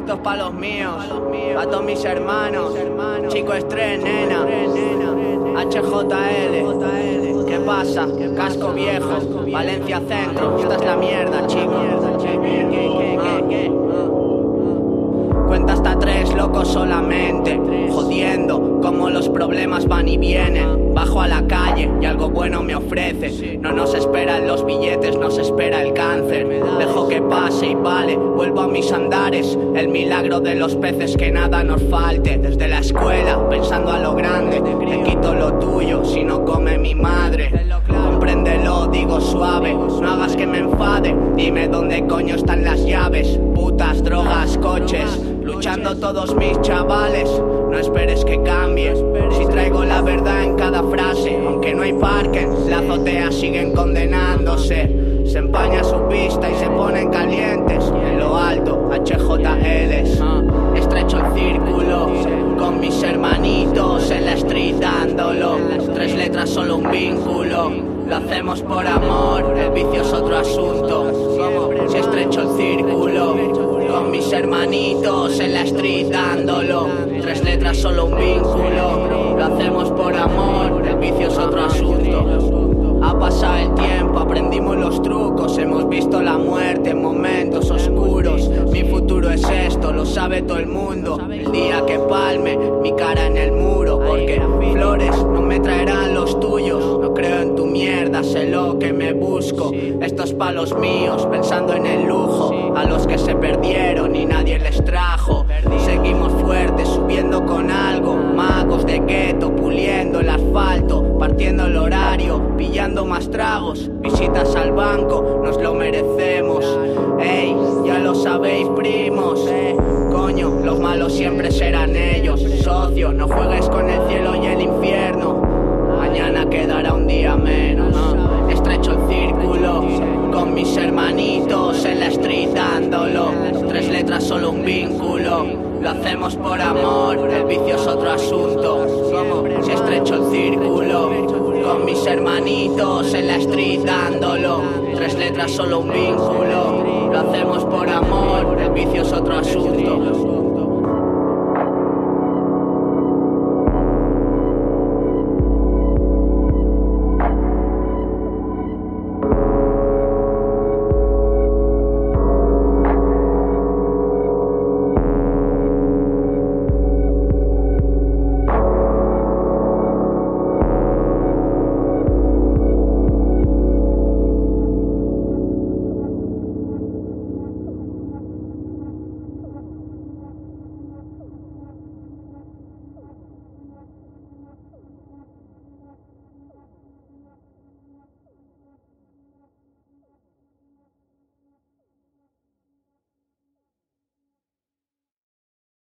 Esto es pa' los míos, pa' todos mis hermanos. Chico estrés, nena. HJL. ¿Qué pasa? Casco viejo, Valencia Centro. Esta es la mierda, chicos. Cuenta hasta tres locos solamente, como los problemas van y vienen. Bajo a la calle y algo bueno me ofrece. No nos esperan los billetes, nos espera el cáncer. Dejo que pase y vale, vuelvo a mis andares. El milagro de los peces que nada nos falte. Desde la escuela, pensando a lo grande, te quito lo tuyo si no come mi madre. Compréndelo, digo suave, no hagas que me enfade. Dime dónde coño están las llaves, putas, drogas, coches luchando todos mis chavales. No esperes que hay parque, la azotea siguen condenándose. Se empaña su pista y se ponen calientes. En lo alto, HJLs. Estrecho el círculo con mis hermanitos en la street dándolo. Tres letras, solo un vínculo. Lo hacemos por amor, el vicio es otro asunto. Si estrecho el círculo con mis hermanitos en la street dándolo. Tres letras, solo un vínculo. Lo hacemos por amor, el vicio es otro asunto. Lo sabe todo el mundo. El día que palme mi cara en el muro, porque flores no me traerán los tuyos. No creo en tu mierda, sé lo que me busco. Estos palos míos, pensando en el lujo, a los que se perdieron y nadie les trajo. Seguimos fuertes, subiendo con algo. Magos de gueto, puliendo el asfalto, partiendo el horario, más tragos. Visitas al banco, nos lo merecemos. Ey, ya lo sabéis, primos. Coño, los malos siempre serán ellos. Socio, no juegues con el cielo y el infierno. Mañana quedará un día menos. Estrecho el círculo con mis hermanitos en la street dándolo. Tres letras, solo un vínculo. Lo hacemos por amor, el vicio es otro asunto. Si estrecho el círculo mis hermanitos en la street dándolo. Tres letras, solo un vínculo. Lo hacemos por amor, el vicio es otro asunto.